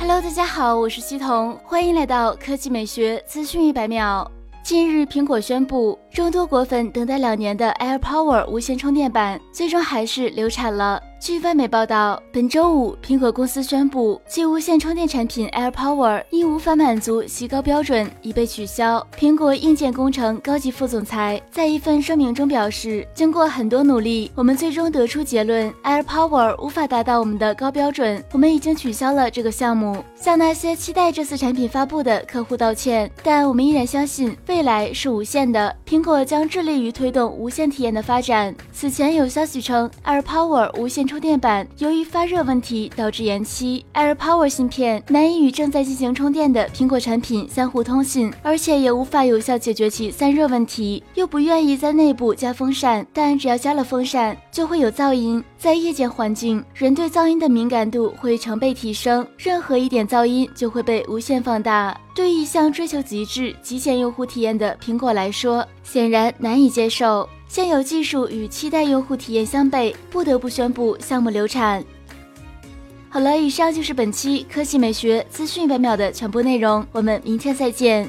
Hello，大家好，我是西彤，欢迎来到科技美学资讯一百秒。近日，苹果宣布，众多果粉等待两年的 AirPower 无线充电板，最终还是流产了。据外媒报道，本周五，苹果公司宣布，其无线充电产品 AirPower 因无法满足其高标准，已被取消。苹果硬件工程高级副总裁在一份声明中表示，经过很多努力，我们最终得出结论，AirPower 无法达到我们的高标准，我们已经取消了这个项目。向那些期待这次产品发布的客户道歉，但我们依然相信未来是无线的。苹果将致力于推动无线体验的发展。此前有消息称，AirPower 无线充电板由于发热问题导致延期，AirPower 芯片难以与正在进行充电的苹果产品相互通信，而且也无法有效解决其散热问题。又不愿意在内部加风扇，但只要加了风扇，就会有噪音。在夜间环境，人对噪音的敏感度会成倍提升，任何一点噪音就会被无限放大。对一向追求极致、极简用户体验的苹果来说，显然难以接受。现有技术与期待用户体验相悖，不得不宣布项目流产。好了，以上就是本期科技美学资讯百秒的全部内容，我们明天再见。